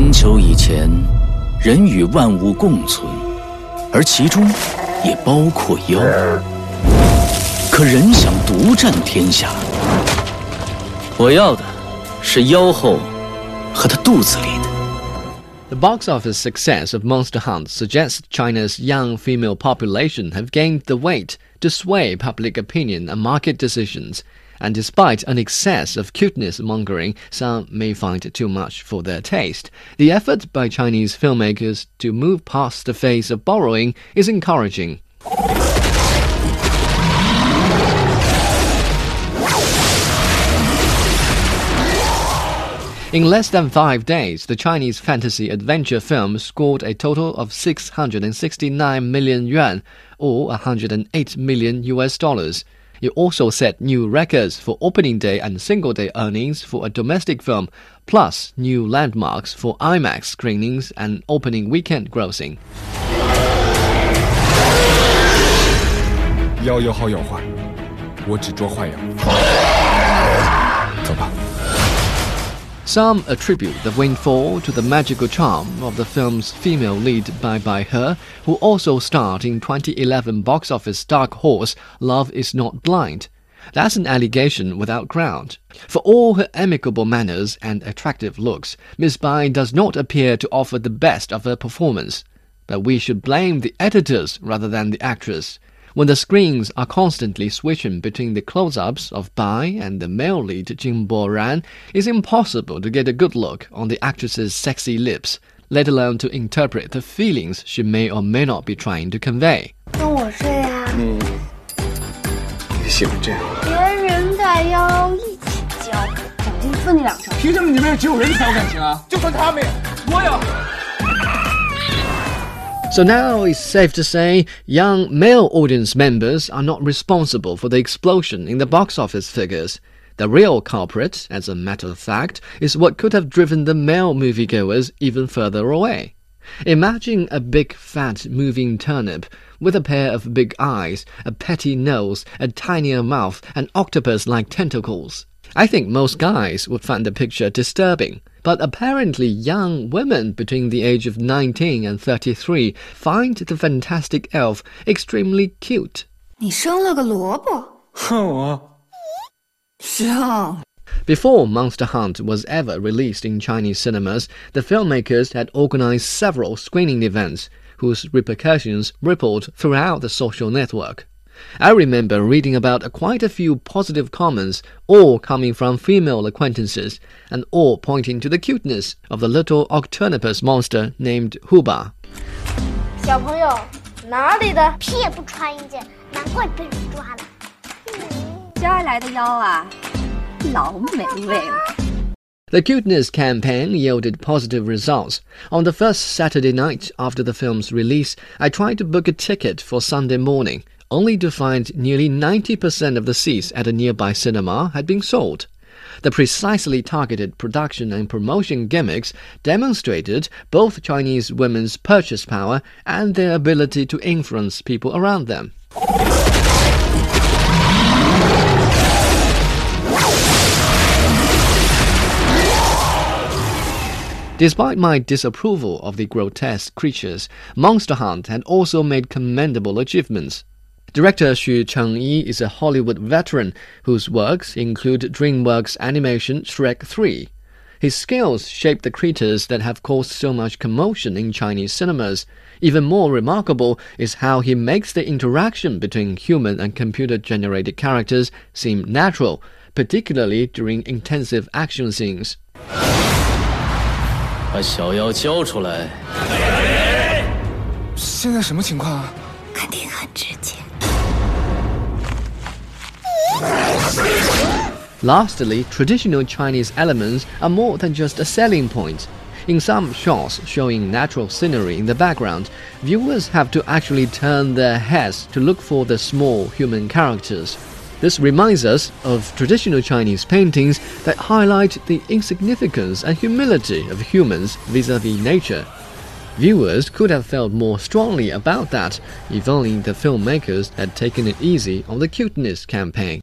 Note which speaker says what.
Speaker 1: 很久以前，人与万物共存，而其中也包括妖。可人想独占天下，我要的是妖后和她肚子里的。
Speaker 2: The box office success of Monster Hunt suggests China's young female population have gained the weight to sway public opinion and market decisions. And despite an excess of cuteness mongering, some may find it too much for their taste. The effort by Chinese filmmakers to move past the phase of borrowing is encouraging. In less than five days, the Chinese fantasy adventure film scored a total of 669 million yuan, or 108 million US dollars. It also set new records for opening day and single day earnings for a domestic film, plus new landmarks for IMAX screenings and opening weekend grossing.
Speaker 3: 妖有好有坏，我只捉坏妖。走吧。
Speaker 2: Some attribute the windfall to the magical charm of the film's female lead Bai Bai He, who also starred in 2011 box office Dark Horse Love is Not Blind. That's an allegation without ground. For all her amicable manners and attractive looks, Miss Bai does not appear to offer the best of her performance. But we should blame the editors rather than the actress when the screens are constantly switching between the close-ups of Bai and the male lead Jing Boran, it's impossible to get a good look on the actress's sexy lips, let alone to interpret the feelings she may or may not be trying to convey.
Speaker 4: 跟我睡啊！
Speaker 3: 嗯，你喜欢这样？
Speaker 4: 别人在邀，一起教，长进分两成。
Speaker 3: 凭什么你们只有人才有感情啊？就算他们也，我有。
Speaker 2: So now it's safe to say young male audience members are not responsible for the explosion in the box office figures. The real culprit, as a matter of fact, is what could have driven the male moviegoers even further away. Imagine a big fat moving turnip with a pair of big eyes, a petty nose, a tinier mouth, and octopus like tentacles. I think most guys would find the picture disturbing, but apparently young women between the age of 19 and 33 find the fantastic elf extremely cute.
Speaker 4: 你生了个萝卜，
Speaker 3: 我
Speaker 4: 生。
Speaker 2: Before Monster Hunt was ever released in Chinese cinemas, the filmmakers had organized several screening events whose repercussions rippled throughout the social network. I remember reading about quite a few positive comments, all coming from female acquaintances, and all pointing to the cuteness of the little octopus monster named Huba.
Speaker 4: 小朋友，哪里的？
Speaker 5: 屁也不穿一件，难怪被人抓了。
Speaker 6: 家来的妖啊，老美味了。
Speaker 2: The cuteness campaign yielded positive results. On the first Saturday night after the film's release, I tried to book a ticket for Sunday morning, only to find nearly 90% of the seats at a nearby cinema had been sold. The precisely targeted production and promotion gimmicks demonstrated both Chinese women's purchase power and their ability to influence people around them. Despite my disapproval of the grotesque creatures, Monster Hunt had also made commendable achievements. Director Xu Chengyi is a Hollywood veteran whose works include DreamWorks animation Shrek 3. His skills shape the creatures that have caused so much commotion in Chinese cinemas. Even more remarkable is how he makes the interaction between human and computer generated characters seem natural, particularly during intensive action scenes.
Speaker 1: 把小妖交出来！
Speaker 3: 现在什么情况啊？
Speaker 4: 肯定很值
Speaker 2: Lastly, traditional Chinese elements are more than just a selling point. In some shots showing natural scenery in the background, viewers have to actually turn their heads to look for the small human characters. This reminds us of traditional Chinese paintings that highlight the insignificance and humility of humans vis a vis nature. Viewers could have felt more strongly about that if only the filmmakers had taken it easy on the cuteness campaign.